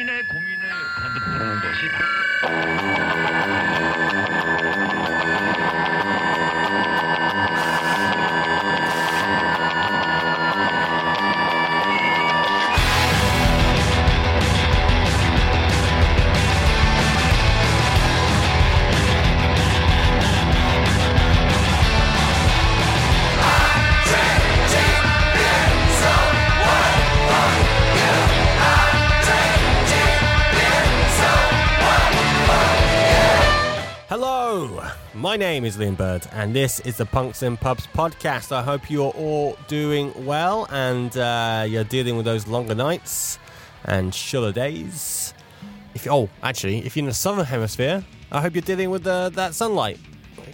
고민에 고민을 거듭하는 것이다. Hello, my name is Liam Bird, and this is the Punks and Pubs podcast. I hope you're all doing well and uh, you're dealing with those longer nights and chiller days. If oh, actually, if you're in the southern hemisphere, I hope you're dealing with uh, that sunlight.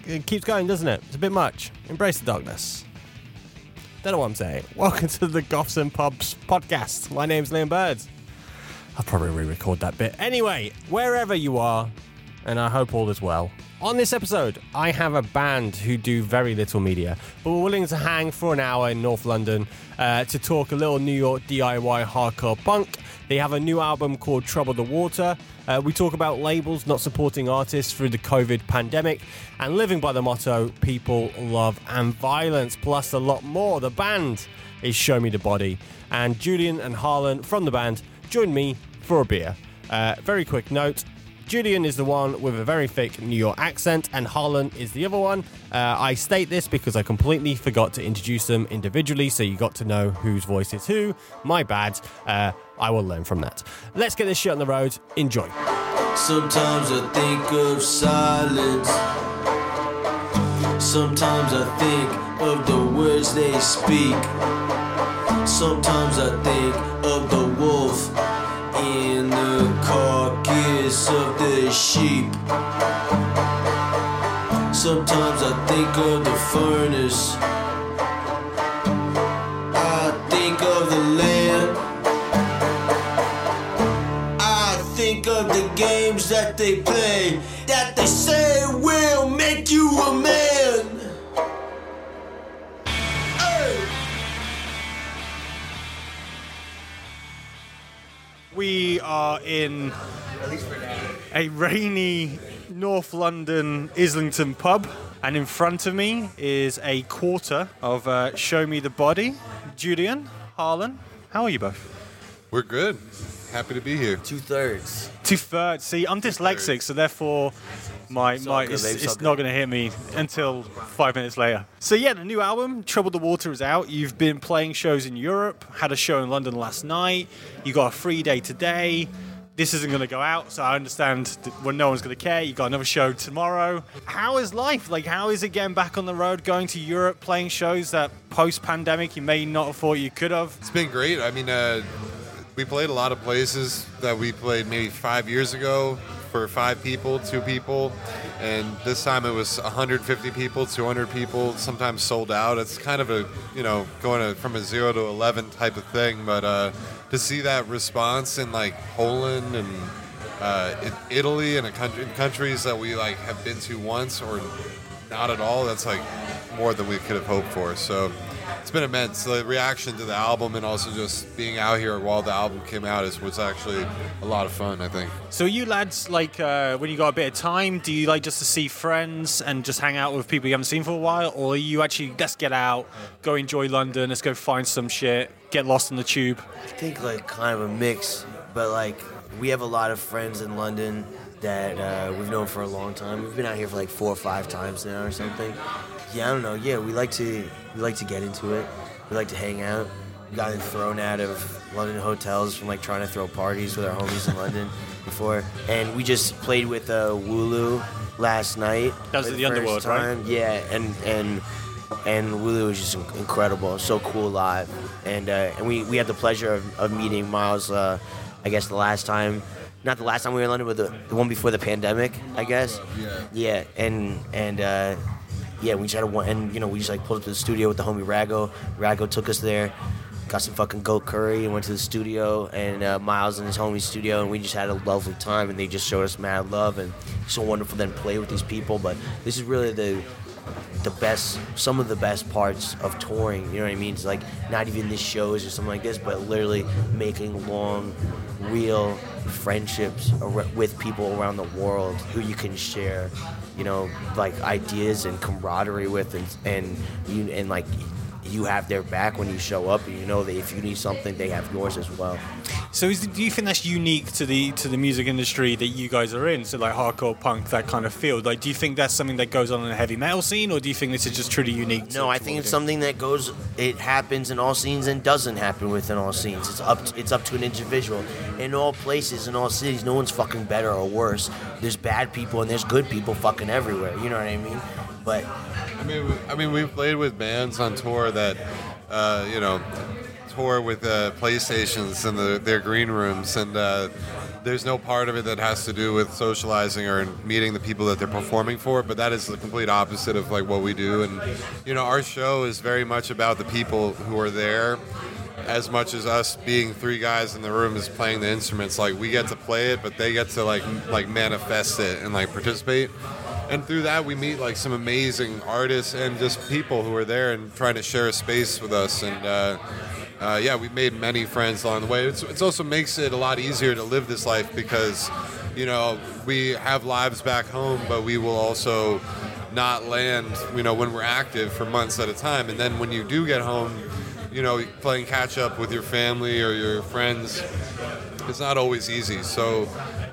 It keeps going, doesn't it? It's a bit much. Embrace the darkness. Don't know what I'm saying. Welcome to the Goths and Pubs podcast. My name's Liam Bird. I'll probably re-record that bit. Anyway, wherever you are, and I hope all is well. On this episode, I have a band who do very little media, but were willing to hang for an hour in North London uh, to talk a little New York DIY hardcore punk. They have a new album called Trouble the Water. Uh, we talk about labels not supporting artists through the COVID pandemic and living by the motto people, love, and violence, plus a lot more. The band is Show Me the Body, and Julian and Harlan from the band join me for a beer. Uh, very quick note Julian is the one with a very thick New York accent, and Harlan is the other one. Uh, I state this because I completely forgot to introduce them individually, so you got to know whose voice is who. My bad. Uh, I will learn from that. Let's get this shit on the road. Enjoy. Sometimes I think of silence. Sometimes I think of the words they speak. Sometimes I think of the of the sheep. Sometimes I think of the furnace. I think of the land. I think of the games that they play that they say will make you a man. We are in a rainy North London Islington pub, and in front of me is a quarter of uh, Show Me the Body. Julian, Harlan, how are you both? We're good. Happy to be here. Two thirds. Two thirds. See, I'm dyslexic, so therefore my all my good, it's, babe, it's it's all not going to hit me until five minutes later. So yeah, the new album Trouble the Water is out. You've been playing shows in Europe. Had a show in London last night. You got a free day today. This isn't going to go out, so I understand that when no one's going to care. You've got another show tomorrow. How is life? Like, how is it getting back on the road, going to Europe, playing shows that post-pandemic you may not have thought you could have? It's been great. I mean, uh, we played a lot of places that we played maybe five years ago for five people, two people, and this time it was 150 people, 200 people, sometimes sold out. It's kind of a you know going to, from a zero to 11 type of thing, but uh, to see that response in like Poland and uh, Italy and country, in countries that we like have been to once or not at all, that's like more than we could have hoped for. So it's been immense. The reaction to the album and also just being out here while the album came out is was actually a lot of fun. I think. So you lads like uh, when you got a bit of time, do you like just to see friends and just hang out with people you haven't seen for a while, or are you actually let's get out, go enjoy London, let's go find some shit, get lost in the tube? I think like kind of a mix, but like we have a lot of friends in London that uh, we've known for a long time. We've been out here for like four or five times now or something. Yeah, I don't know. Yeah, we like to we like to get into it. We like to hang out. We gotten thrown out of London hotels from like trying to throw parties with our homies in London before, and we just played with uh, Wu-Lu last night. That was for at the first Underworld, right? time. Yeah, and and and Wu-Lu was just incredible, so cool live, and uh, and we, we had the pleasure of, of meeting Miles. Uh, I guess the last time, not the last time we were in London, but the, the one before the pandemic. I guess. Yeah. Yeah, and and uh, yeah, we just had a one, and you know we just like pulled up to the studio with the homie Rago. Rago took us there. Got some fucking goat curry and went to the studio and uh, Miles and his homie's studio and we just had a lovely time and they just showed us mad love and so wonderful then play with these people but this is really the the best, some of the best parts of touring. You know what I mean? It's like not even the shows or something like this, but literally making long, real friendships with people around the world who you can share, you know, like ideas and camaraderie with, and and you and like you have their back when you show up, and you know that if you need something, they have yours as well. So, is, do you think that's unique to the to the music industry that you guys are in? So, like hardcore punk, that kind of field. Like, do you think that's something that goes on in the heavy metal scene, or do you think this is just truly unique? to- No, I to think it's something that goes. It happens in all scenes and doesn't happen within all scenes. It's up. To, it's up to an individual. In all places, in all cities, no one's fucking better or worse. There's bad people and there's good people fucking everywhere. You know what I mean? But I mean, we- I mean, we've played with bands on tour that, uh, you know, tour with uh, PlayStations in the, their green rooms, and uh, there's no part of it that has to do with socializing or meeting the people that they're performing for. But that is the complete opposite of like what we do, and you know, our show is very much about the people who are there. As much as us being three guys in the room is playing the instruments, like we get to play it, but they get to like like manifest it and like participate and through that we meet like some amazing artists and just people who are there and trying to share a space with us and uh, uh, yeah we've made many friends along the way It also makes it a lot easier to live this life because you know we have lives back home but we will also not land you know when we're active for months at a time and then when you do get home you know playing catch up with your family or your friends it's not always easy. So,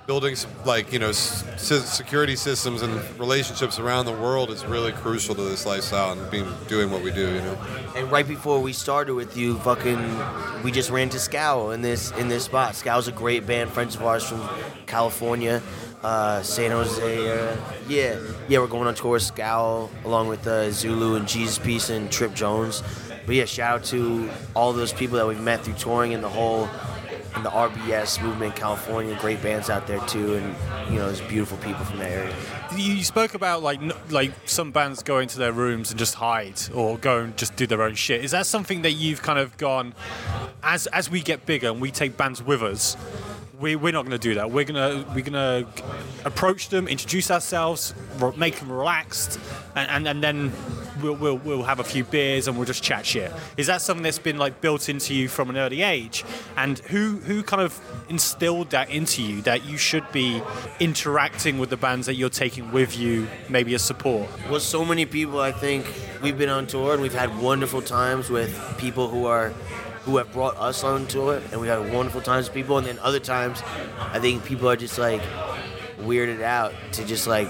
building like you know security systems and relationships around the world is really crucial to this lifestyle and being doing what we do. You know. and right before we started with you, fucking, we just ran to Scowl in this in this spot. Scowl's a great band, friends of ours from California, uh, San Jose. Uh, yeah, yeah, we're going on tour with Scowl along with uh, Zulu and Jesus Piece and Trip Jones. But yeah, shout out to all those people that we've met through touring and the whole and the RBS movement in California. Great bands out there too, and you know, there's beautiful people from that area. You spoke about like like some bands go into their rooms and just hide, or go and just do their own shit. Is that something that you've kind of gone as as we get bigger and we take bands with us? We, we're not going to do that. We're gonna we're gonna approach them, introduce ourselves, make them relaxed, and, and, and then we'll, we'll we'll have a few beers and we'll just chat shit. Is that something that's been like built into you from an early age? And who who kind of instilled that into you that you should be interacting with the bands that you're taking with you, maybe as support? Well, so many people. I think we've been on tour and we've had wonderful times with people who are who have brought us on tour, and we had wonderful times with people. And then other times, I think people are just like weirded out to just like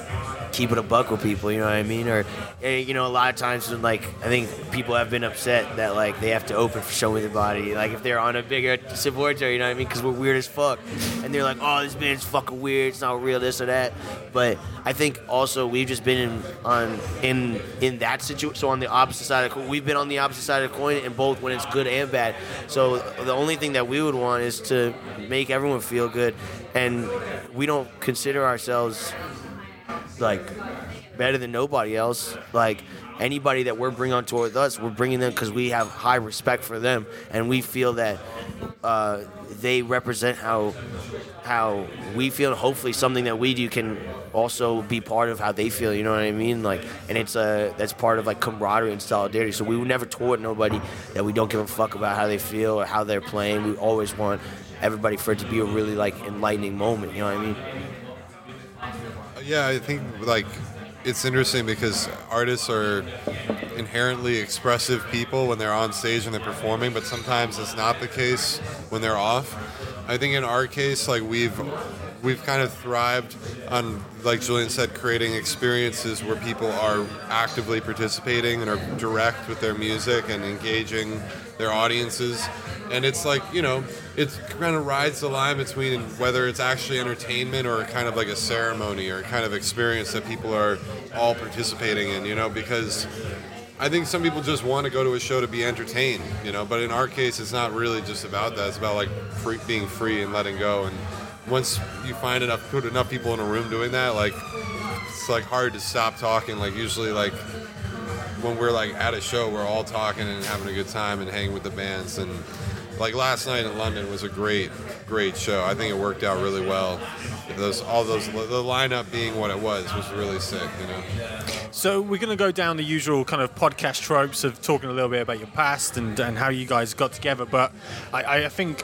keep it a buck with people. You know what I mean? Or eh, you know, a lot of times when like I think people have been upset that like they have to open for Show Me the Body. Like if they're on a bigger support tour, you know what I mean? Because we're weird as fuck, and they're like, oh, this band's fucking weird. It's not real, this or that. But I think also we've just been in on in in that situation. So on the opposite side of we've been on the opposite side of the coin in both when it's good and bad. So the only thing that we would want is to make everyone feel good, and we don't consider ourselves like better than nobody else. Like anybody that we're bringing on tour with us, we're bringing them because we have high respect for them, and we feel that uh, they represent how how we feel. Hopefully, something that we do can also be part of how they feel. You know what I mean? Like, and it's uh, that's part of like camaraderie and solidarity. So we would never tour with nobody that we don't give a fuck about how they feel or how they're playing. We always want everybody for it to be a really like enlightening moment. You know what I mean? Yeah, I think like it's interesting because artists are inherently expressive people when they're on stage and they're performing, but sometimes it's not the case when they're off. I think in our case, like we've we've kind of thrived on, like Julian said, creating experiences where people are actively participating and are direct with their music and engaging their audiences. And it's like, you know, it kind of rides the line between whether it's actually entertainment or kind of like a ceremony or kind of experience that people are all participating in, you know, because I think some people just want to go to a show to be entertained, you know, but in our case, it's not really just about that. It's about like free, being free and letting go. And once you find enough, put enough people in a room doing that, like, it's like hard to stop talking. Like, usually, like, when we're like at a show, we're all talking and having a good time and hanging with the bands. And like last night in London was a great, great show. I think it worked out really well. Those all those the lineup being what it was was really sick. You know. So we're going to go down the usual kind of podcast tropes of talking a little bit about your past and, and how you guys got together. But I, I think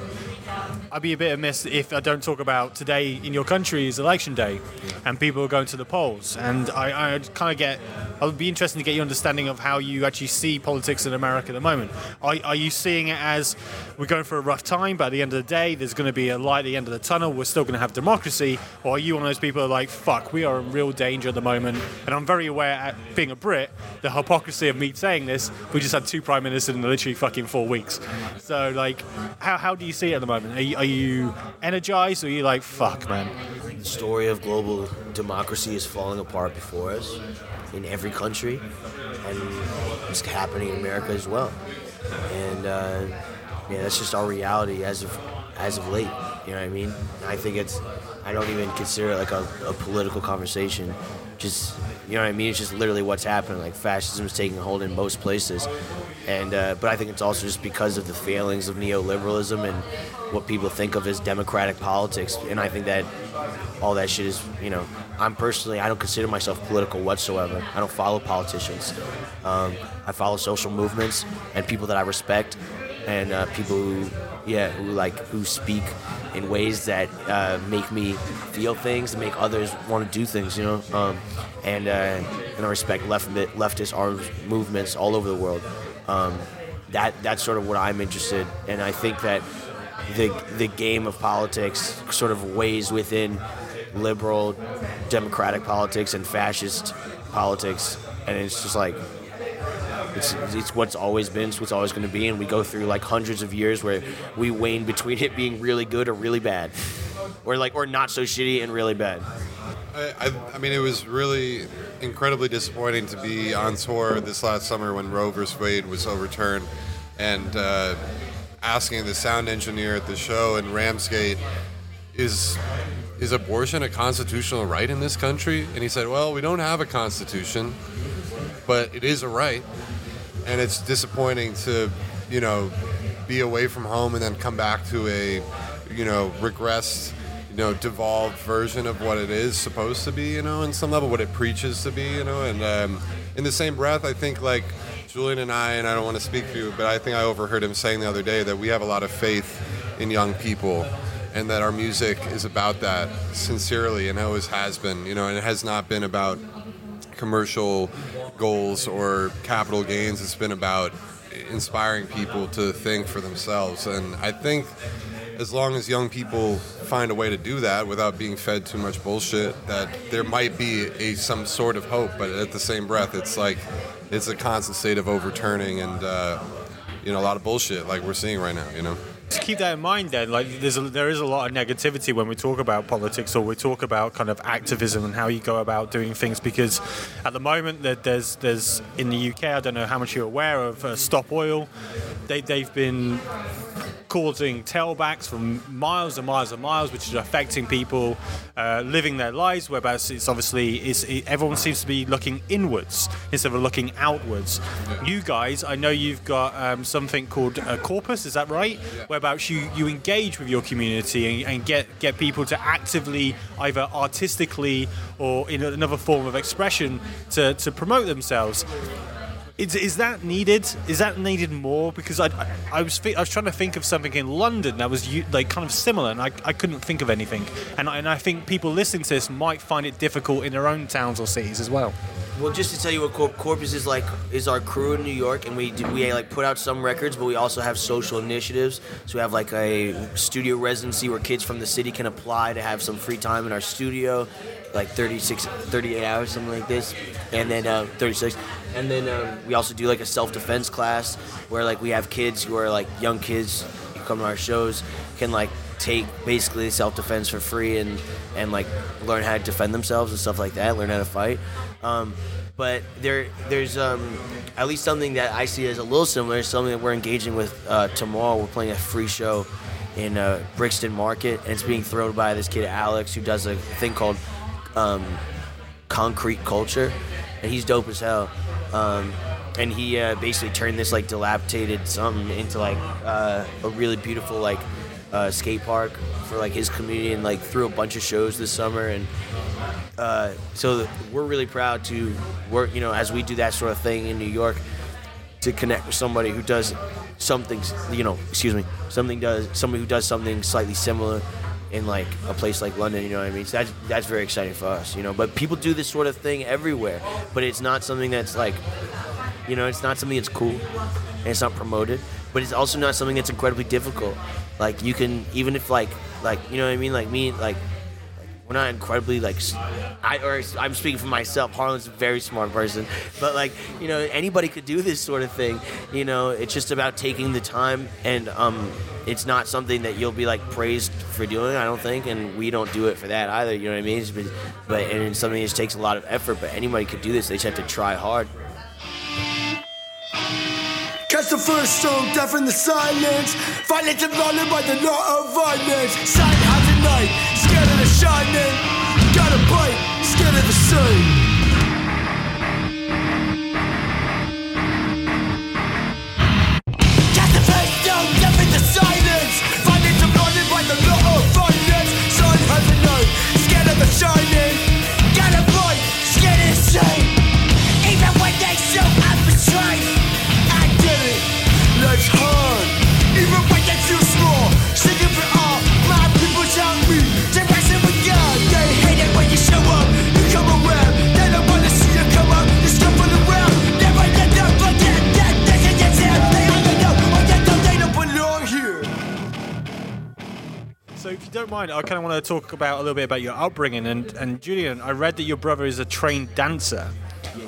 I'd be a bit amiss if I don't talk about today in your country is election day, and people are going to the polls. And I, I kind of get, I would be interested to get your understanding of how you actually see politics in America at the moment. Are, are you seeing it as we're going for a rough time, but at the end of the day, there's going to be a light at the end of the tunnel. We're still going to have democracy, or are you one of those people who are like, fuck, we are in real danger at the moment? And I'm very aware, at being a Brit, the hypocrisy of me saying this. We just had two prime ministers in literally fucking four weeks. So, like, how, how do you see it at the moment? Are you, are you energized, or are you like, fuck, man? The story of global democracy is falling apart before us in every country, and it's happening in America as well. And uh, yeah, that's just our reality as of as of late. You know what I mean? I think it's. I don't even consider it like a, a political conversation. Just you know what I mean? It's just literally what's happening. Like fascism is taking hold in most places, and uh, but I think it's also just because of the failings of neoliberalism and what people think of as democratic politics. And I think that all that shit is, you know, I'm personally, I don't consider myself political whatsoever. I don't follow politicians. Um, I follow social movements and people that I respect and uh, people who, yeah, who like who speak in ways that uh, make me feel things, and make others want to do things, you know. Um, and uh, and I respect left leftist arms movements all over the world. Um, that that's sort of what I'm interested, and I think that the the game of politics sort of weighs within liberal democratic politics and fascist politics, and it's just like it's, it's what's always been, it's what's always going to be, and we go through like hundreds of years where we wane between it being really good or really bad, or like or not so shitty and really bad. I, I, I mean, it was really incredibly disappointing to be on tour this last summer when Roe vs. Wade was overturned, and uh, asking the sound engineer at the show in Ramsgate, "Is is abortion a constitutional right in this country?" And he said, "Well, we don't have a constitution, but it is a right." And it's disappointing to, you know, be away from home and then come back to a, you know, regressed, you know, devolved version of what it is supposed to be, you know, in some level, what it preaches to be, you know, and um, in the same breath, I think like Julian and I, and I don't want to speak for you, but I think I overheard him saying the other day that we have a lot of faith in young people and that our music is about that sincerely and always has been, you know, and it has not been about commercial goals or capital gains. It's been about inspiring people to think for themselves. And I think as long as young people find a way to do that without being fed too much bullshit, that there might be a some sort of hope. But at the same breath, it's like it's a constant state of overturning and uh, you know a lot of bullshit like we're seeing right now. You know to keep that in mind then like there's a, there is a lot of negativity when we talk about politics or we talk about kind of activism and how you go about doing things because at the moment that there's there's in the UK I don't know how much you're aware of uh, Stop Oil they, they've been causing tailbacks for miles and miles and miles, which is affecting people uh, living their lives. Whereas it's obviously it's, it, everyone seems to be looking inwards instead of looking outwards. You guys, I know you've got um, something called uh, Corpus. Is that right? Yeah. Whereabouts you you engage with your community and, and get get people to actively either artistically or in another form of expression to, to promote themselves. Is, is that needed? Is that needed more? Because I, I, I was I was trying to think of something in London that was like kind of similar, and I, I couldn't think of anything. And and I think people listening to this might find it difficult in their own towns or cities as well. Well, just to tell you what Cor- Corpus is like is our crew in New York, and we do, we like put out some records, but we also have social initiatives. So we have like a studio residency where kids from the city can apply to have some free time in our studio, like 36, 38 hours, something like this, and then uh, 36. And then um, we also do like a self defense class where like we have kids who are like young kids who come to our shows can like take basically self defense for free and and like learn how to defend themselves and stuff like that, learn how to fight. Um, but there there's um, at least something that I see as a little similar, something that we're engaging with uh, tomorrow. We're playing a free show in uh, Brixton Market, and it's being thrown by this kid Alex who does a thing called um, Concrete Culture, and he's dope as hell. Um, and he uh, basically turned this like dilapidated something into like uh, a really beautiful like uh, skate park for like his community and like threw a bunch of shows this summer. And uh, so we're really proud to work you know as we do that sort of thing in New York to connect with somebody who does something you know excuse me something does somebody who does something slightly similar in like a place like London you know what I mean? So that's that's very exciting for us you know? But people do this sort of thing everywhere but it's not something that's like you know it's not something that's cool and it's not promoted but it's also not something that's incredibly difficult like you can even if like like you know what I mean like me like we're not incredibly like I or I'm speaking for myself. Harlan's a very smart person, but like you know anybody could do this sort of thing. You know, it's just about taking the time, and um, it's not something that you'll be like praised for doing. I don't think, and we don't do it for that either. You know what I mean? But and it's something that just takes a lot of effort. But anybody could do this. They just have to try hard. First stone, deaf in the silence. And running by the law of violence. Sign of the night, scared of the shining. Gotta bite, scared of the sun. Silence. Violence running by the law of violence. Sign of the night, scared of the shining. Mind, I kind of want to talk about a little bit about your upbringing. And, and Julian, I read that your brother is a trained dancer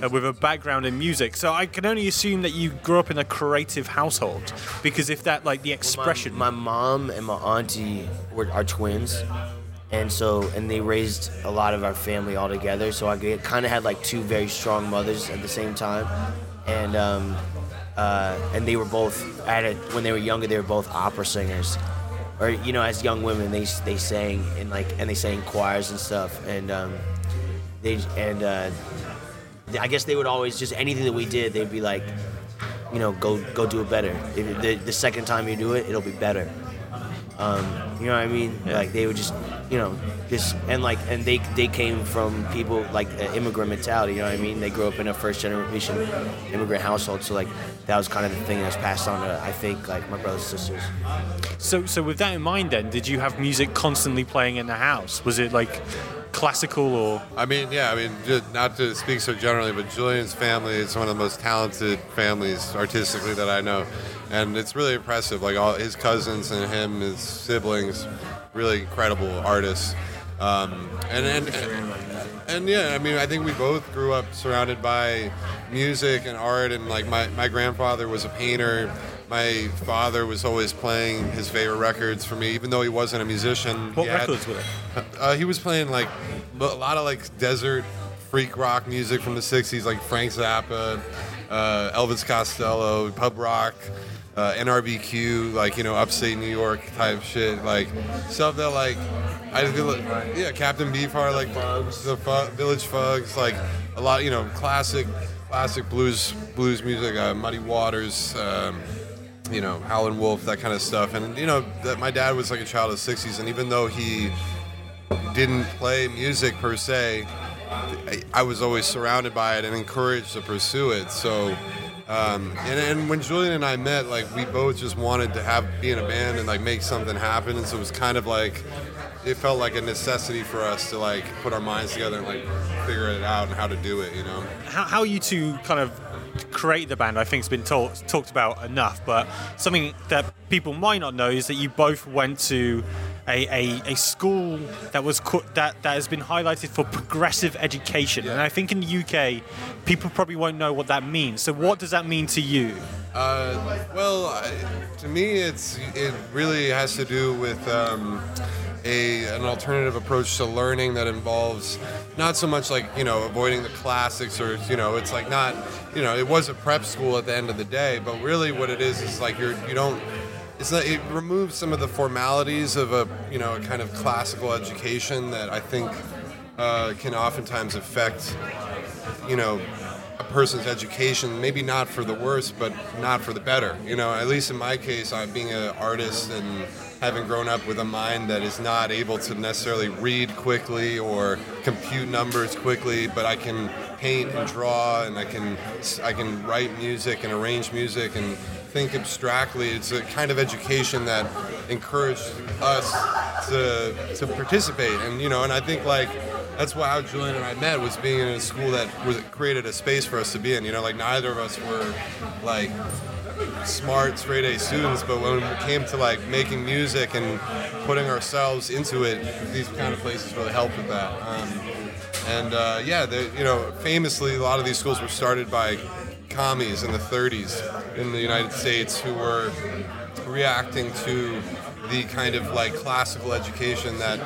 uh, with a background in music. So, I can only assume that you grew up in a creative household because if that, like, the expression. My, my mom and my auntie were are twins, and so and they raised a lot of our family all together. So I kind of had like two very strong mothers at the same time, and um, uh, and they were both at it when they were younger. They were both opera singers, or you know, as young women, they they sang and like and they sang choirs and stuff, and um, they and uh, I guess they would always just anything that we did, they'd be like, you know, go go do it better. If, the, the second time you do it, it'll be better. Um, you know what I mean? Like they would just, you know, just and like and they they came from people like uh, immigrant mentality. You know what I mean? They grew up in a first generation immigrant household, so like that was kind of the thing that was passed on to I think like my brothers and sisters. So, so with that in mind, then, did you have music constantly playing in the house? Was it like classical or? I mean, yeah, I mean, ju- not to speak so generally, but Julian's family is one of the most talented families artistically that I know, and it's really impressive. Like all his cousins and him, his siblings, really incredible artists. Um, and, and, and and yeah, I mean, I think we both grew up surrounded by music and art, and like my, my grandfather was a painter. My father was always playing his favorite records for me, even though he wasn't a musician. What he records were they? uh, he was playing like a lot of like desert freak rock music from the '60s, like Frank Zappa, uh, Elvis Costello, pub rock, uh, NRBQ, like you know upstate New York type shit, like stuff that like I feel like, yeah, Captain Beefheart, like the Fu- Village Fugs, like a lot, you know, classic, classic blues blues music, uh, Muddy Waters. Um, you know, Howlin' Wolf, that kind of stuff. And, you know, that my dad was like a child of the 60s, and even though he didn't play music per se, I, I was always surrounded by it and encouraged to pursue it. So, um, and, and when Julian and I met, like, we both just wanted to have be in a band and, like, make something happen. And so it was kind of like, it felt like a necessity for us to, like, put our minds together and, like, figure it out and how to do it, you know? How, how you two kind of create the band, I think, has been talked talked about enough. But something that people might not know is that you both went to a, a, a school that was co- that that has been highlighted for progressive education, and I think in the UK, people probably won't know what that means. So, what does that mean to you? Uh, well, I, to me, it's it really has to do with um, a an alternative approach to learning that involves not so much like you know avoiding the classics or you know it's like not you know it was a prep school at the end of the day, but really what it is is like you're you don't. It's not, it removes some of the formalities of a you know a kind of classical education that I think uh, can oftentimes affect you know a person's education maybe not for the worse but not for the better you know? At least in my case i'm being an artist and having grown up with a mind that is not able to necessarily read quickly or compute numbers quickly, but I can paint and draw and I can I can write music and arrange music and think abstractly. It's a kind of education that encouraged us to to participate, and you know, and I think like that's why how Julian and I met was being in a school that was created a space for us to be in. You know, like neither of us were like smart straight A students, but when it came to like making music and putting ourselves into it, these kind of places really helped with that. Um, and uh, yeah, you know, famously, a lot of these schools were started by commies in the 30s in the United States who were reacting to the kind of like classical education that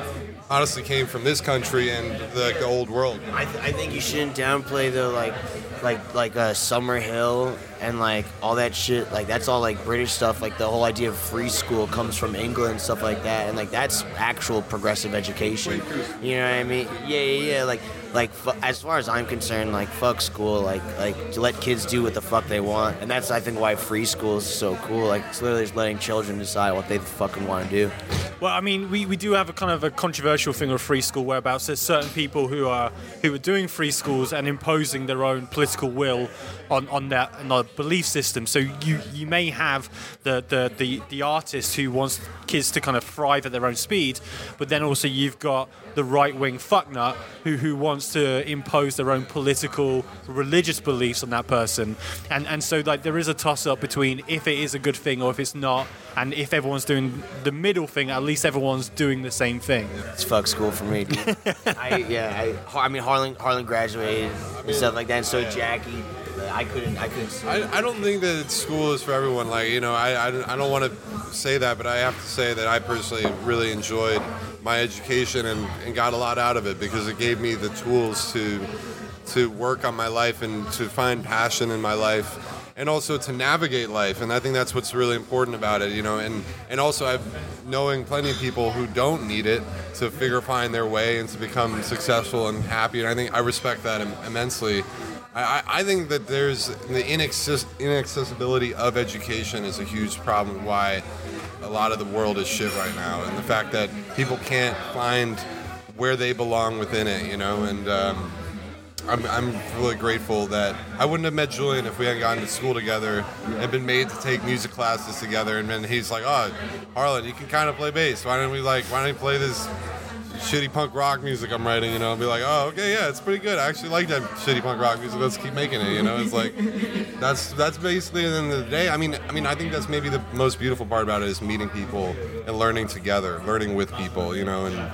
honestly came from this country and the, the old world. I, th- I think you shouldn't downplay the like like like uh, Summerhill and like all that shit. Like that's all like British stuff. Like the whole idea of free school comes from England stuff like that. And like that's actual progressive education. You know what I mean? Yeah, yeah, yeah. Like like fu- as far as I'm concerned, like fuck school. Like like to let kids do what the fuck they want. And that's I think why free school is so cool. Like it's literally just letting children decide what they fucking want to do. Well, I mean, we, we do have a kind of a controversial thing with free school whereabouts there's certain people who are who are doing free schools and imposing their own political will on on their, on their belief system. So you you may have the, the the the artist who wants kids to kind of thrive at their own speed, but then also you've got the right wing fucknut who who wants to impose their own political religious beliefs on that person, and and so like there is a toss up between if it is a good thing or if it's not, and if everyone's doing the middle thing, at least everyone's doing the same thing. It's fuck school for me. I, yeah, I, I mean Harlan Harlan graduated and stuff like that. And so Jackie, I couldn't I couldn't. I, I don't think that school is for everyone. Like, you know, I, I, I don't want to say that, but I have to say that I personally really enjoyed my education and, and got a lot out of it because it gave me the tools to to work on my life and to find passion in my life and also to navigate life and i think that's what's really important about it you know and and also i've knowing plenty of people who don't need it to figure find their way and to become successful and happy and i think i respect that im- immensely I, I think that there's the inaccess- inaccessibility of education is a huge problem why a lot of the world is shit right now and the fact that people can't find where they belong within it you know and um, I'm, I'm really grateful that I wouldn't have met Julian if we hadn't gone to school together and been made to take music classes together. And then he's like, "Oh, Harlan, you can kind of play bass. Why don't we like? Why don't you play this shitty punk rock music I'm writing?" You know, I'll be like, "Oh, okay, yeah, it's pretty good. I actually like that shitty punk rock music. Let's keep making it." You know, it's like that's that's basically at the end of the day. I mean, I mean, I think that's maybe the most beautiful part about it is meeting people and learning together, learning with people. You know, and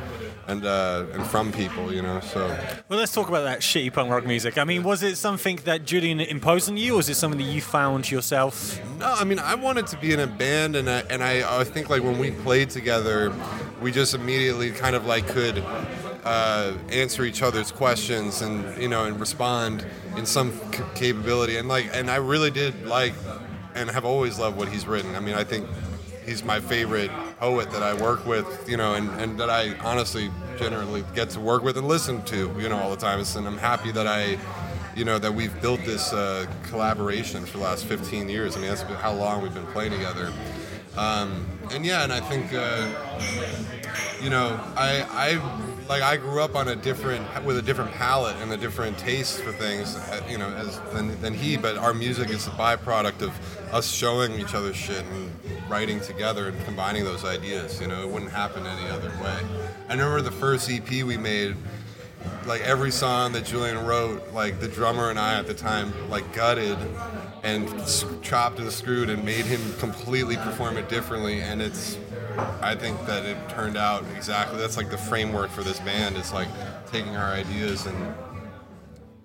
and uh, and from people. You know, so. Well, let's talk about that shitty punk rock music. I mean, was it something that Julian imposed on you, or was it something that you found yourself? No, I mean I wanted to be in a band, and I, and I, I think like when we played together, we just immediately kind of like could uh, answer each other's questions and you know and respond in some c- capability, and like and I really did like and have always loved what he's written. I mean I think he's my favorite poet that I work with, you know, and, and that I honestly generally get to work with and listen to, you know, all the time. And I'm happy that I you know that we've built this uh, collaboration for the last 15 years. I mean, that's how long we've been playing together. Um, and yeah, and I think uh, you know, I I like I grew up on a different with a different palette and a different taste for things, uh, you know, as than, than he. But our music is a byproduct of us showing each other shit and writing together and combining those ideas. You know, it wouldn't happen any other way. I remember the first EP we made like every song that Julian wrote, like the drummer and I at the time, like gutted and chopped and screwed and made him completely perform it differently. And it's, I think that it turned out exactly. That's like the framework for this band. It's like taking our ideas and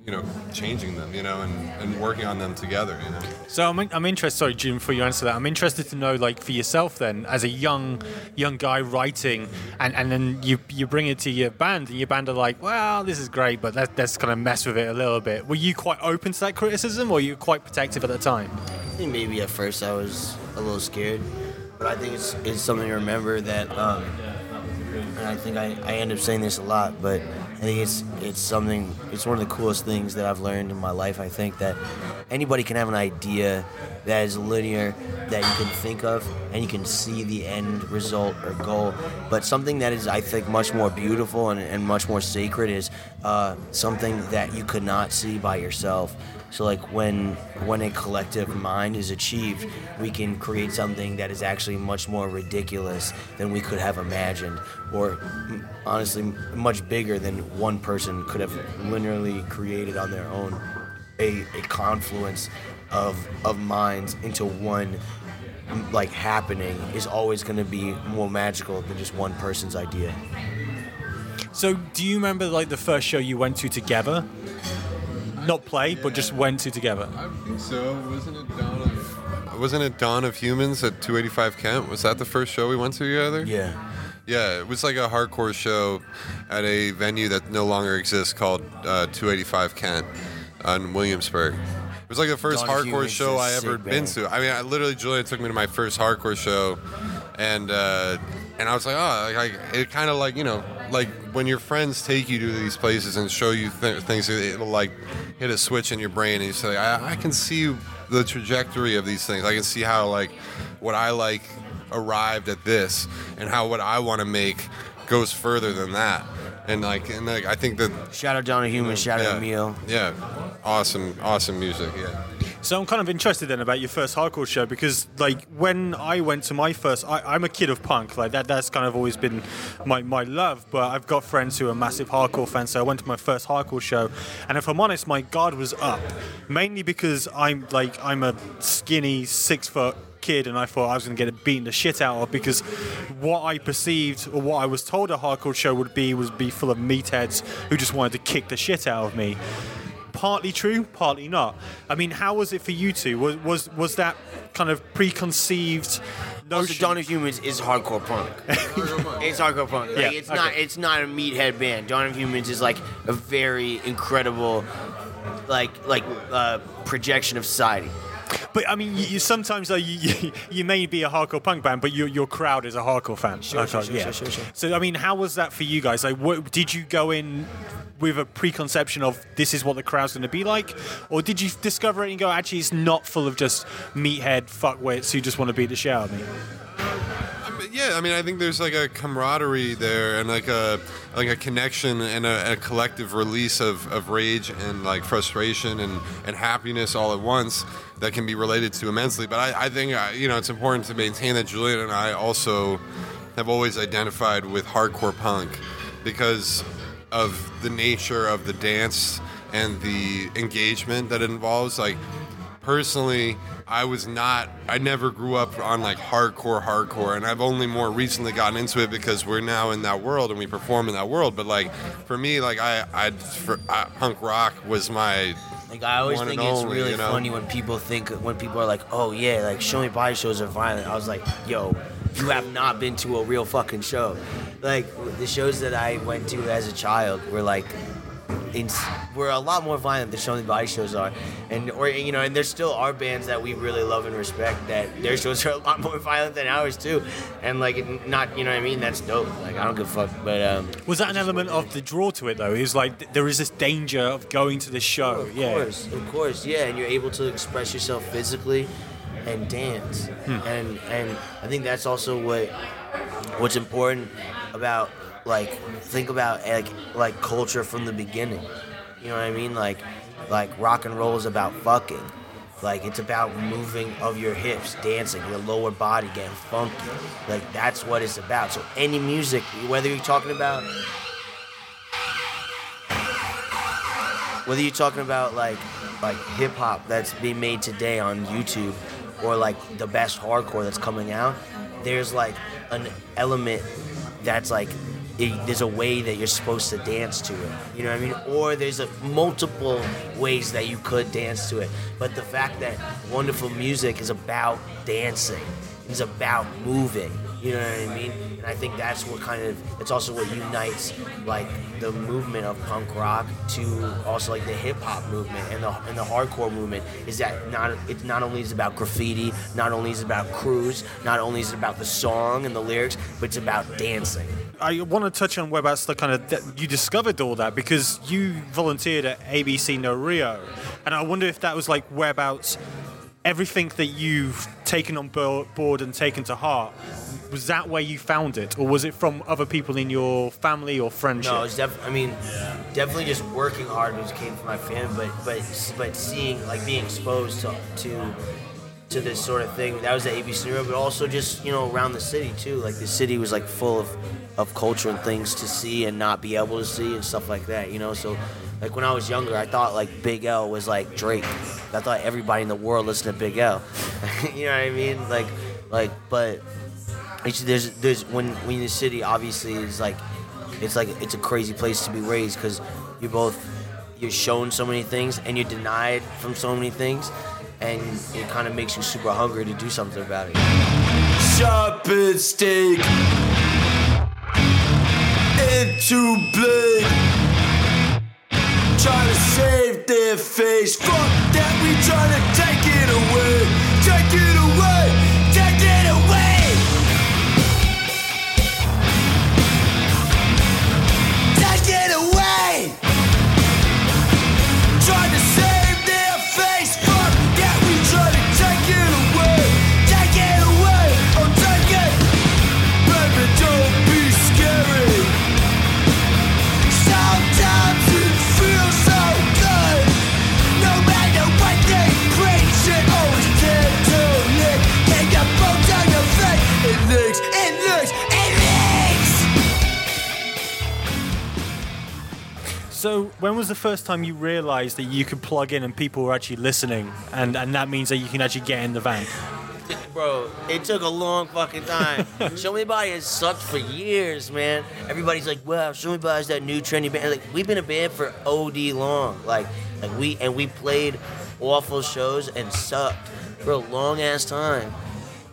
you know changing them, you know, and, and working on them together. You know. So I'm, I'm interested. Sorry, Jim, before you answer that, I'm interested to know, like, for yourself, then, as a young young guy writing, and, and then you you bring it to your band, and your band are like, well, this is great, but let, let's kind of mess with it a little bit. Were you quite open to that criticism, or were you quite protective at the time? I think maybe at first I was a little scared, but I think it's, it's something to remember that um, and I think I, I end up saying this a lot, but I think it's it's something. It's one of the coolest things that I've learned in my life. I think that anybody can have an idea that is linear that you can think of and you can see the end result or goal. But something that is, I think, much more beautiful and, and much more sacred is uh, something that you could not see by yourself. So like when when a collective mind is achieved, we can create something that is actually much more ridiculous than we could have imagined, or honestly much bigger than one person could have linearly created on their own. A, a confluence of of minds into one like happening is always going to be more magical than just one person's idea. So, do you remember like the first show you went to together? Not play, but just went to together. I think so. Wasn't it Dawn of? Wasn't it Dawn of Humans at 285 Kent? Was that the first show we went to together? Yeah. Yeah, it was like a hardcore show at a venue that no longer exists called uh, 285 Kent on Williamsburg. It was like the first hardcore show I ever been band. to. I mean, I literally Julia took me to my first hardcore show, and uh, and I was like, oh, like, it kind of like you know, like when your friends take you to these places and show you th- things, it'll like hit a switch in your brain, and you say, I, I can see the trajectory of these things. I can see how like what I like arrived at this, and how what I want to make goes further than that. And like, and like, I think that Shout out Dawn of Human, shout yeah, out Emil. yeah, awesome, awesome music. Yeah. So I'm kind of interested then about your first hardcore show because like when I went to my first, I, I'm a kid of punk like that. That's kind of always been my, my love. But I've got friends who are massive hardcore fans. So I went to my first hardcore show, and if I'm honest, my guard was up, mainly because I'm like I'm a skinny six foot kid and I thought I was going to get beaten the shit out of because what I perceived or what I was told a hardcore show would be was be full of meatheads who just wanted to kick the shit out of me partly true, partly not. I mean, how was it for you two? Was was was that kind of preconceived Also, notion? Dawn of Humans is hardcore punk. it's hardcore punk. Like, Yeah, it's not. It's not a meathead band. Dawn of Humans is like a very incredible, like like uh, projection of society. But I mean, you, you sometimes though you, you you may be a hardcore punk band, but your your crowd is a hardcore fan. Sure, Okay, sure, sure, yeah. sure, sure, sure. So I mean, how was that for you guys? Like, what, did you go in? With a preconception of this is what the crowd's going to be like, or did you discover it and go, actually, it's not full of just meathead fuckwits who just want to beat the shit out of me? Um, yeah, I mean, I think there's like a camaraderie there, and like a like a connection and a, a collective release of, of rage and like frustration and, and happiness all at once that can be related to immensely. But I, I think uh, you know it's important to maintain that Julian and I also have always identified with hardcore punk because of the nature of the dance and the engagement that it involves. Like personally, I was not. I never grew up on like hardcore, hardcore, and I've only more recently gotten into it because we're now in that world and we perform in that world. But like for me, like I, I, for, I punk rock was my. Like I always One think it's only, really you know? funny when people think when people are like, "Oh yeah, like show me body shows are violent." I was like, "Yo, you have not been to a real fucking show." Like the shows that I went to as a child were like, in, were a lot more violent than show me body shows are, and or you know, and there still are bands that we really love and respect that their shows are a lot more violent than ours too, and like not, you know what I mean? That's dope. Like I don't give a fuck, but um. Was that an element of the draw to it though? Was like th- there is this danger of going to the show. Of yeah. course, of course, yeah, and you're able to express yourself physically and dance, and and I think that's also what what's important about like think about like like culture from the beginning. You know what I mean? Like like rock and roll is about fucking. Like it's about moving of your hips, dancing, your lower body getting funky. Like that's what it's about. So any music, whether you're talking about whether you're talking about like like hip hop that's being made today on YouTube or like the best hardcore that's coming out, there's like an element that's like it, there's a way that you're supposed to dance to it. You know what I mean? Or there's a multiple ways that you could dance to it. But the fact that wonderful music is about dancing, is about moving. You know what I mean? And I think that's what kind of it's also what unites like the movement of punk rock to also like the hip hop movement and the and the hardcore movement is that not it's not only is about graffiti, not only is about crews, not only is it about the song and the lyrics, but it's about dancing. I want to touch on whereabouts the kind of that you discovered all that because you volunteered at ABC No Rio, and I wonder if that was like whereabouts everything that you've taken on board and taken to heart was that where you found it, or was it from other people in your family or friendship? No, it's def- I mean, definitely just working hard was came from my family, but but but seeing like being exposed to to to this sort of thing that was at ABC No Rio, but also just you know around the city too. Like the city was like full of of culture and things to see and not be able to see and stuff like that. You know, so like when I was younger, I thought like Big L was like Drake. I thought everybody in the world listened to Big L. you know what I mean? Like like but it's, there's there's when when the city obviously is like it's like it's a crazy place to be raised because you're both you're shown so many things and you're denied from so many things and it kind of makes you super hungry to do something about it Sharpened steak into blade. Trying to save their face. Fuck that, we trying to take it away. Take it away. When was the first time you realised that you could plug in and people were actually listening, and, and that means that you can actually get in the van? bro it took a long fucking time. Show me body has sucked for years man. Everybody's like wow show me body's that new trendy band. Like we've been a band for od long. Like like we and we played awful shows and sucked for a long ass time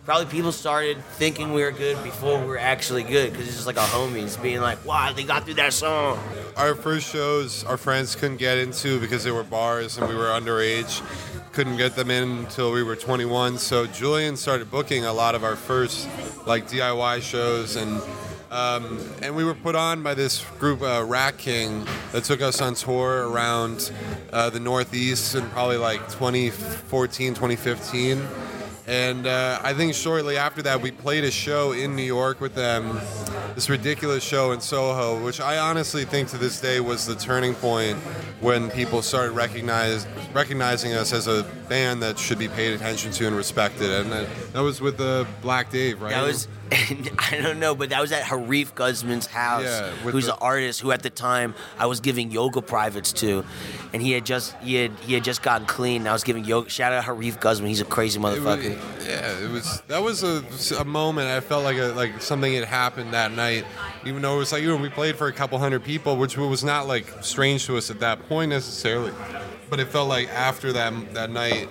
probably people started thinking we were good before we were actually good because it's just like our homies being like wow they got through that song Our first shows, our friends couldn't get into because they were bars and we were underage. Couldn't get them in until we were 21. So Julian started booking a lot of our first like DIY shows and um, and we were put on by this group, uh, Rat King, that took us on tour around uh, the Northeast in probably like 2014, 2015. And uh, I think shortly after that, we played a show in New York with them, this ridiculous show in Soho, which I honestly think to this day was the turning point when people started recognize, recognizing us as a band that should be paid attention to and respected. And that, that was with the Black Dave, right? That was, I don't know, but that was at Harif Guzman's house, Yeah, who's the- an artist who at the time I was giving yoga privates to, and he had just he had he had just gotten clean. And I was giving yoga. Shout out Harif Guzman, he's a crazy It was, motherfucker. yeah, it was. That was a, a moment. I felt like a, like something had happened that night, even though it was like you know we played for a couple hundred people, which was not like strange to us at that point necessarily, but it felt like after that that night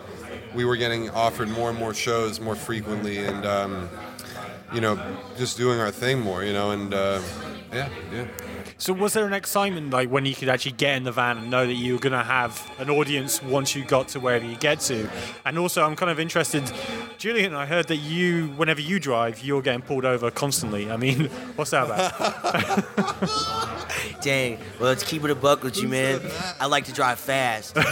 we were getting offered more and more shows more frequently, and um, you know just doing our thing more, you know, and uh, yeah, yeah. So, was there an excitement like when you could actually get in the van and know that you were going to have an audience once you got to wherever you get to? And also, I'm kind of interested, Julian. I heard that you, whenever you drive, you're getting pulled over constantly. I mean, what's that about? Dang. Well, let's keep it a buck with you, man. I like to drive fast.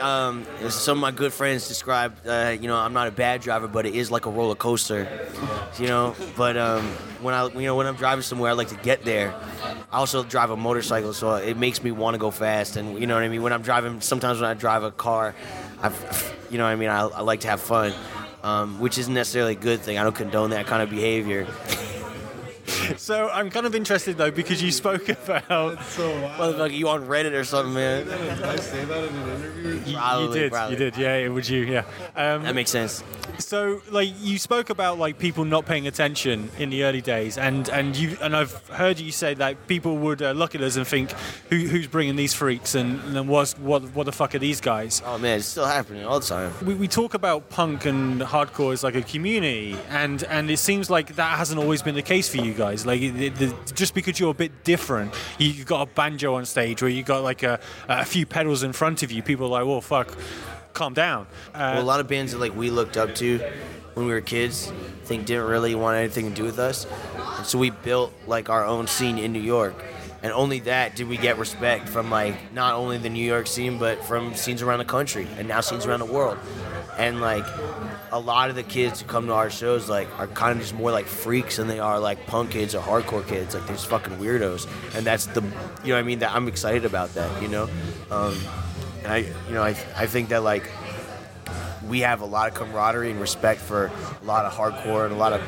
Um, some of my good friends describe, uh, you know, I'm not a bad driver, but it is like a roller coaster. You know, but um, when I, you know, when I'm driving somewhere, I like to get there. I also drive a motorcycle, so it makes me want to go fast. And you know what I mean. When I'm driving, sometimes when I drive a car, I've, you know what I mean. I, I like to have fun, um, which isn't necessarily a good thing. I don't condone that kind of behavior. So I'm kind of interested though because you spoke about well like you on Reddit or something, man? Did I say that in an interview? you, Probably, you did, probably. you did, yeah. Would you, yeah. Um, That makes sense. So, like, you spoke about like people not paying attention in the early days, and and you and I've heard you say that people would uh, look at us and think, Who, "Who's bringing these freaks?" and, and then what's what what the fuck are these guys? Oh man, it's still happening all the time. We, we talk about punk and hardcore as like a community, and and it seems like that hasn't always been the case for you guys. Like, it- the, just because you're a bit different, you, you've got a banjo on stage, or you got like a, a few pedals in front of you. People are like, "Well, fuck." Calm down. Uh, Well, a lot of bands that like we looked up to when we were kids, think didn't really want anything to do with us, and so we built like our own scene in New York. And only that did we get respect from like not only the New York scene, but from scenes around the country and now scenes around the world. And like a lot of the kids who come to our shows like are kind of just more like freaks than they are like punk kids or hardcore kids. Like they're just fucking weirdos, and that's the you know what I mean. That I'm excited about that. You know, um, and I you know I I think that like we have a lot of camaraderie and respect for a lot of hardcore and a lot of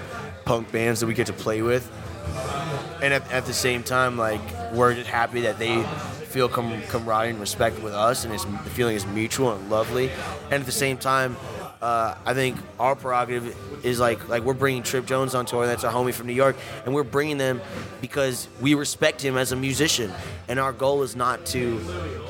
punk bands that we get to play with. And at, at the same time, like we're just happy that they feel com- camaraderie and respect with us, and it's, the feeling is mutual and lovely. And at the same time, uh, I think our prerogative is like like we're bringing Trip Jones on tour. That's our homie from New York, and we're bringing them because we respect him as a musician. And our goal is not to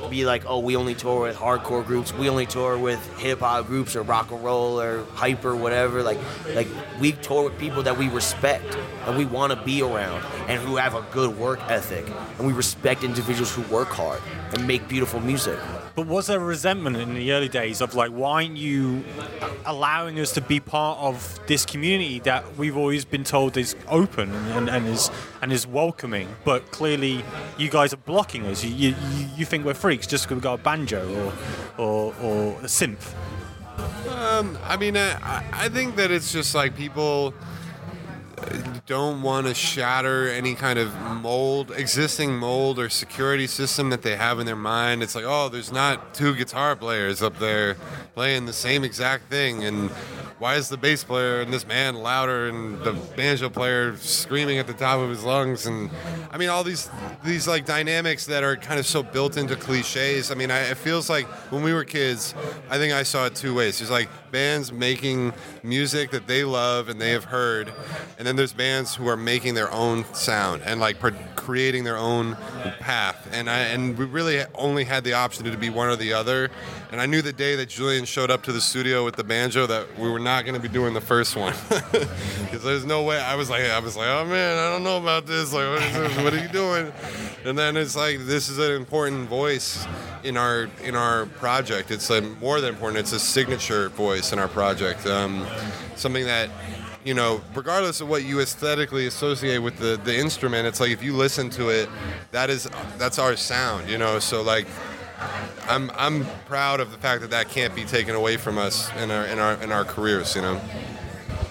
be like, oh, we only tour with hardcore groups. We only tour with hip hop groups or rock and roll or hyper, whatever. Like like we tour with people that we respect and we want to be around and who have a good work ethic. And we respect individuals who work hard and make beautiful music. But was there a resentment in the early days of like, why aren't you allowing us to be part of this community that we've always been told is open and, and is and is welcoming? But clearly, you guys are blocking us. You, you, you think we're freaks just because we've got a banjo or or, or a synth. Um, I mean, I- I think that it's just like people don't want to shatter any kind of mold, existing mold or security system that they have in their mind. It's like, oh, there's not two guitar players up there playing the same exact thing, and why is the bass player and this man louder and the banjo player screaming at the top of his lungs? And I mean, all these these like dynamics that are kind of so built into cliches. I mean, I, it feels like when we were kids, I think I saw it two ways. There's like bands making music that they love and they have heard, and then there's bands who are making their own sound and like creating their own path. And I and we really only had the option to be one or the other. And I knew the day that Julian showed up to the studio with the banjo that we were not going to be doing the first one because there's no way. I was like, I was like, oh man, I don't know about this. Like, what, is this? what are you doing? And then it's like this is an important voice in our in our project. It's more than important. It's a signature voice in our project. Um, something that you know, regardless of what you aesthetically associate with the, the instrument, it's like if you listen to it, that is that's our sound, you know. So like, I'm I'm proud of the fact that that can't be taken away from us in our in our in our careers, you know.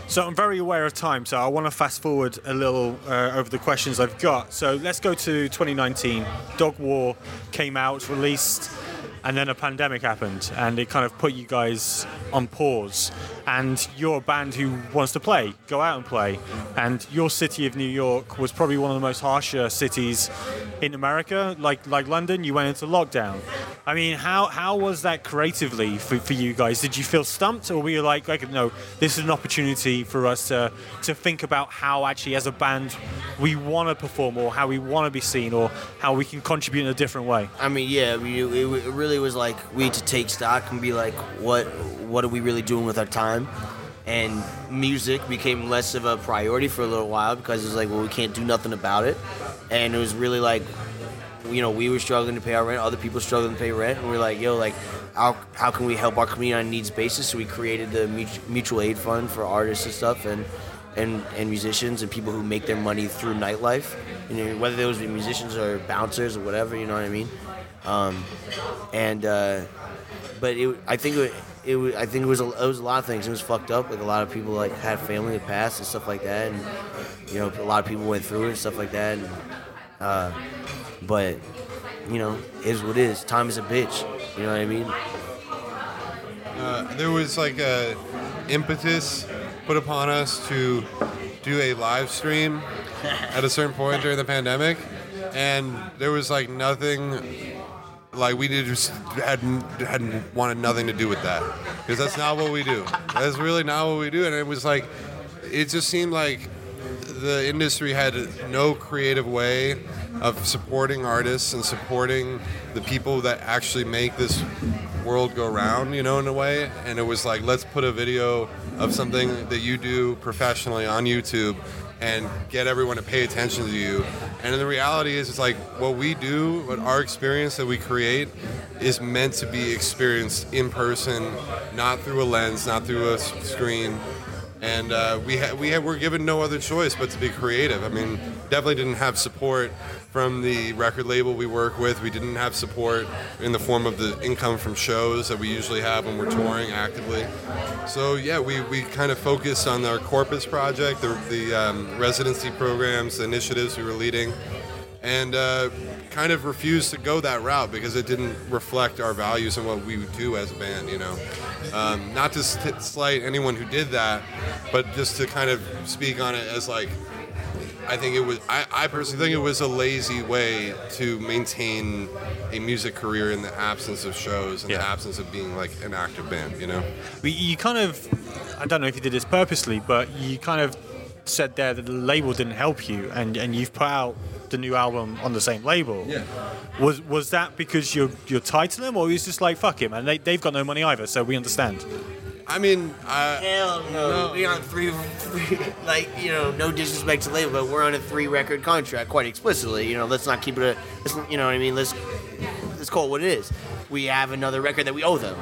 So I'm very aware of time, so I want to fast forward a little uh, over the questions I've got. So let's go to 2019. Dog War came out, released, and then a pandemic happened, and it kind of put you guys on pause. And you're a band who wants to play, go out and play. And your city of New York was probably one of the most harsher cities in America, like like London. You went into lockdown. I mean, how how was that creatively for, for you guys? Did you feel stumped, or were you like, like, no, this is an opportunity for us to to think about how actually as a band we want to perform, or how we want to be seen, or how we can contribute in a different way? I mean, yeah, it, it it really was like we had to take stock and be like, what what are we really doing with our time? And music became less of a priority for a little while because it was like, well, we can't do nothing about it. And it was really like, you know, we were struggling to pay our rent, other people struggling to pay rent, and we are like, yo, like, how, how can we help our community on a needs basis? So we created the mutual aid fund for artists and stuff, and and, and musicians and people who make their money through nightlife, you know, whether those be musicians or bouncers or whatever, you know what I mean? Um, and uh, but it, I think it, it I think it was a, it was a lot of things. It was fucked up. Like a lot of people like had family that passed and stuff like that, and you know a lot of people went through it and stuff like that. And, uh, but you know, is what is. Time is a bitch. You know what I mean? Uh, there was like a impetus put upon us to do a live stream at a certain point during the pandemic, and there was like nothing. Like we just had hadn't wanted nothing to do with that because that's not what we do. That's really not what we do, and it was like it just seemed like the industry had no creative way of supporting artists and supporting the people that actually make this world go round, you know, in a way. And it was like, let's put a video of something that you do professionally on YouTube and get everyone to pay attention to you. And the reality is, it's like what we do, what our experience that we create is meant to be experienced in person, not through a lens, not through a screen and uh, we ha- we ha- were given no other choice but to be creative. I mean, definitely didn't have support from the record label we work with. We didn't have support in the form of the income from shows that we usually have when we're touring actively. So yeah, we, we kind of focused on our Corpus project, the, the um, residency programs, the initiatives we were leading, and uh, kind of refused to go that route because it didn't reflect our values and what we do as a band. You know, um, not to slight anyone who did that, but just to kind of speak on it as like. I think it was. I, I personally think it was a lazy way to maintain a music career in the absence of shows, in the absence of being like an active band. You know. You kind of, I don't know if you did this purposely, but you kind of said there that the label didn't help you, and, and you've put out the new album on the same label. Yeah. Was was that because you're you're tied to them, or was just like fuck it, man? They they've got no money either, so we understand. I mean, uh, Hell no. We're on three, three, like, you know, no disrespect to label, but we're on a three record contract quite explicitly. You know, let's not keep it a, let's, you know what I mean? Let's, let's call it what it is. We have another record that we owe them.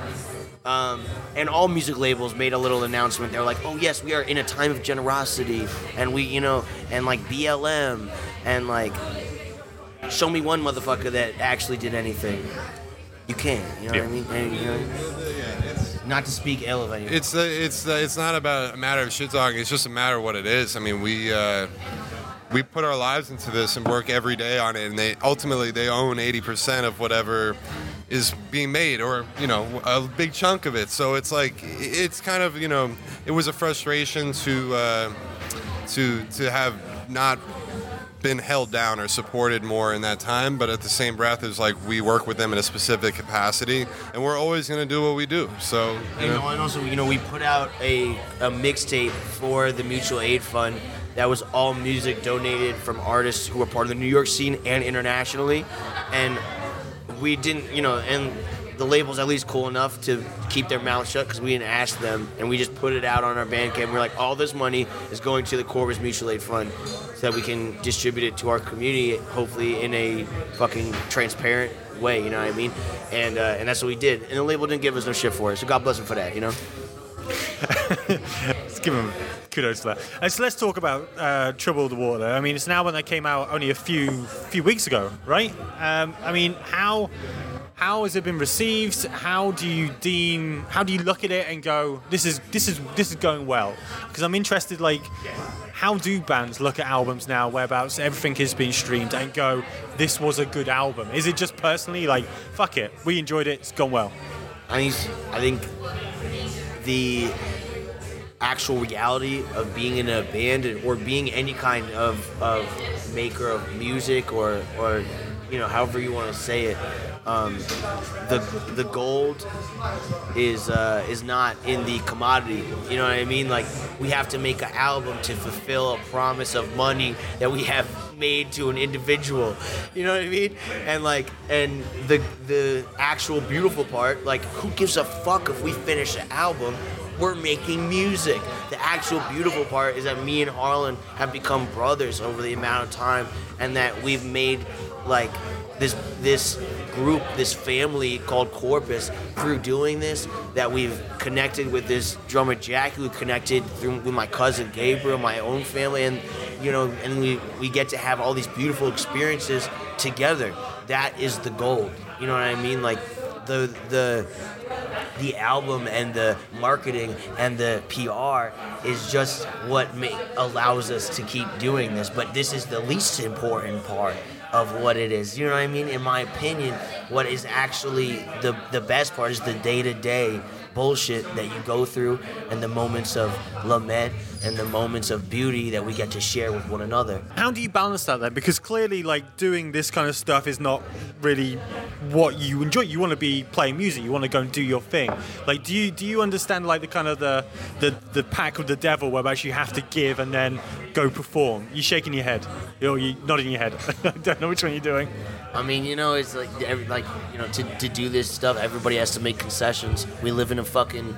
Um, and all music labels made a little announcement. They're like, oh, yes, we are in a time of generosity. And we, you know, and like BLM, and like, show me one motherfucker that actually did anything. You can, you know what I mean? And, you know, not to speak ill of anyone. It's uh, it's uh, it's not about a matter of shit talking. It's just a matter of what it is. I mean, we uh, we put our lives into this and work every day on it, and they ultimately they own eighty percent of whatever is being made, or you know, a big chunk of it. So it's like it's kind of you know, it was a frustration to uh, to to have not been held down or supported more in that time but at the same breath it's like we work with them in a specific capacity and we're always going to do what we do so you know, and also, you know, we put out a, a mixtape for the Mutual Aid Fund that was all music donated from artists who were part of the New York scene and internationally. And we didn't, you know, and the label's at least cool enough to keep their mouth shut because we didn't ask them. And we just put it out on our Bandcamp. We're like, all this money is going to the Corpus Mutual Aid Fund so that we can distribute it to our community, hopefully in a fucking transparent way, you know what I mean? And uh, and that's what we did. And the label didn't give us no shit for it, so God bless them for that, you know? Let's give them kudos for that. So let's talk about uh, Trouble the Water. I mean, it's an album that came out only a few few weeks ago, right? Um, I mean, how how has it been received? How do you deem? How do you look at it and go, this is this is this is going well? Because I'm interested, like. How do bands look at albums now, whereabouts everything is being streamed, and go, "This was a good album"? Is it just personally like, "Fuck it, we enjoyed it, it's gone well"? I think I think the actual reality of being in a band or being any kind of, of maker of music or or you know however you want to say it um, the the gold is uh, is not in the commodity you know what I mean? Like we have to make an album to fulfill a promise of money that we have made to an individual you know what I mean? And like and the the actual beautiful part like who gives a fuck if we finish an album? We're making music. The actual beautiful part is that me and Harlan have become brothers over the amount of time, and that we've made like this this group, this family called Corpus through doing this. That we've connected with this drummer Jack, who connected through with my cousin Gabriel, my own family, and you know, and we we get to have all these beautiful experiences together. That is the gold. You know what I mean? Like the the the album and the marketing and the PR is just what ma- allows us to keep doing this. But this is the least important part of what it is. You know what I mean? In my opinion, what is actually the the best part is the day to day bullshit that you go through and the moments of lament and the moments of beauty that we get to share with one another. How do you balance that then? Because clearly, like doing this kind of stuff is not really what you enjoy. You want to be playing music. You want to go and do your thing. Like, do you do you understand like the kind of the the, the pack of the devil, whereby you have to give and then go perform? You're shaking your head, or you're nodding your head? I don't know which one you're doing. I mean, you know, it's like every, like you know, to, to do this stuff, everybody has to make concessions. We live in a fucking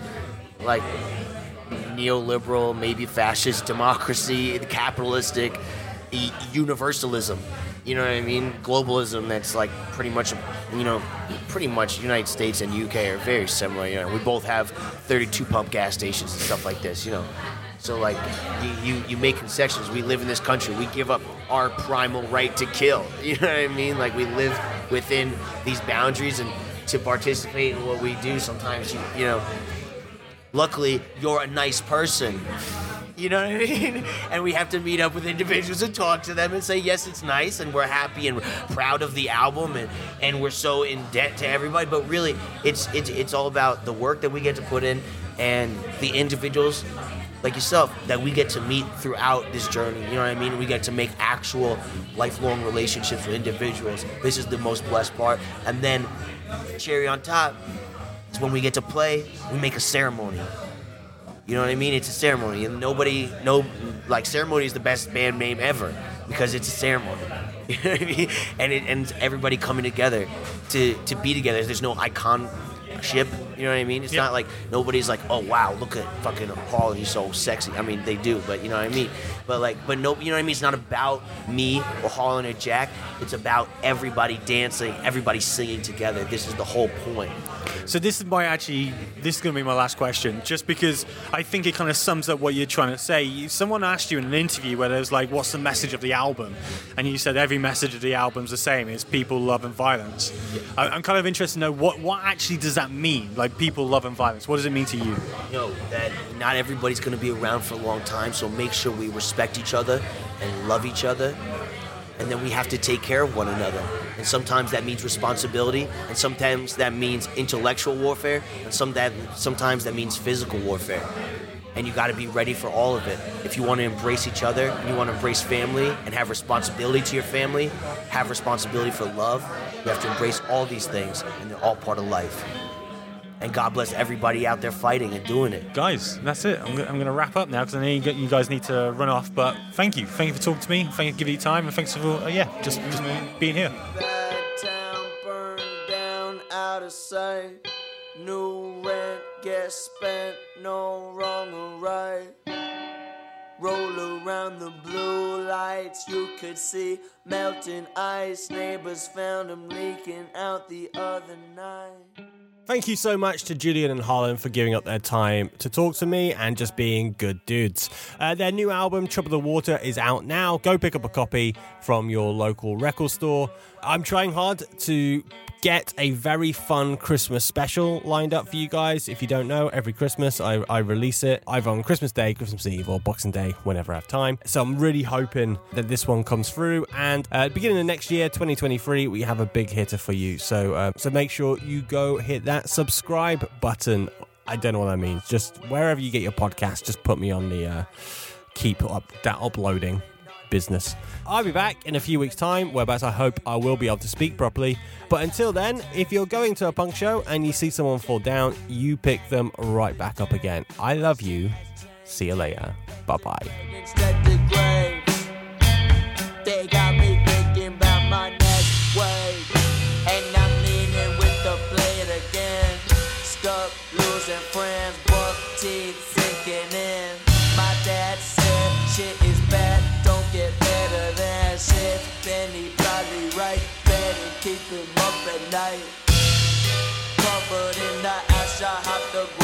like neoliberal, maybe fascist democracy, capitalistic universalism. You know what I mean? Globalism that's like pretty much, you know, pretty much United States and UK are very similar. You know, we both have 32 pump gas stations and stuff like this. You know, so like you, you, you make concessions. We live in this country. We give up our primal right to kill. You know what I mean? Like we live within these boundaries and to participate in what we do. Sometimes you you know, luckily you're a nice person. You know what I mean? And we have to meet up with individuals and talk to them and say, yes, it's nice and we're happy and proud of the album and, and we're so in debt to everybody. But really, it's, it's, it's all about the work that we get to put in and the individuals like yourself that we get to meet throughout this journey. You know what I mean? We get to make actual lifelong relationships with individuals. This is the most blessed part. And then, cherry on top, when we get to play, we make a ceremony. You know what I mean? It's a ceremony, and nobody, no, like ceremony is the best band name ever because it's a ceremony. You know what I mean? And it, and everybody coming together to to be together. There's no icon ship. You know what I mean? It's Yeah. not like nobody's like, oh wow, look at fucking Paul, he's so sexy. I mean, they do, but you know what I mean. But like, but no, you know what I mean? It's not about me or Harlan or Jack. It's about everybody dancing, everybody singing together. This is the whole point. So this is my actually this is going to be my last question, just because I think it kind of sums up what you're trying to say. Someone asked you in an interview where there's like, "What's the message of the album?" and you said every message of the album's the same: it's people, love, and violence. I'm kind of interested to know what what actually does that mean? Like people, love, and violence. What does it mean to you? know that not everybody's going to be around for a long time, so make sure we respect each other and love each other. And then we have to take care of one another. And sometimes that means responsibility, and sometimes that means intellectual warfare, and some that, sometimes that means physical warfare. And you got to be ready for all of it. If you want to embrace each other, you want to embrace family and have responsibility to your family, have responsibility for love, you have to embrace all these things, and they're all part of life. And God bless everybody out there fighting and doing it. Guys, that's it. I'm, go- I'm going to wrap up now because I know you, g- you guys need to run off. But thank you, thank you for talking to me. Thank you for giving you time, and thanks for uh, yeah, just just being here. Bad town burned down out of sight. New rent gets spent, no wrong or right. Roll around the blue lights, you could see melting ice. Neighbors found them leaking out the other night. Thank you so much to Julian and Harlan for giving up their time to talk to me and just being good dudes. Uh, their new album, Trouble the Water, is out now. Go pick up a copy from your local record store. I'm trying hard to get a very fun Christmas special lined up for you guys. If you don't know, every Christmas I, I release it either on Christmas Day, Christmas Eve, or Boxing Day, whenever I have time. So I'm really hoping that this one comes through. And uh, beginning of next year, 2023, we have a big hitter for you. So uh, so make sure you go hit that subscribe button. I don't know what that means. Just wherever you get your podcast, just put me on the uh, keep up that uploading business. I'll be back in a few weeks' time, whereas I hope I will be able to speak properly. But until then, if you're going to a punk show and you see someone fall down, you pick them right back up again. I love you. See you later. Bye bye. Keep him up at night. Covered in the ash, I hop the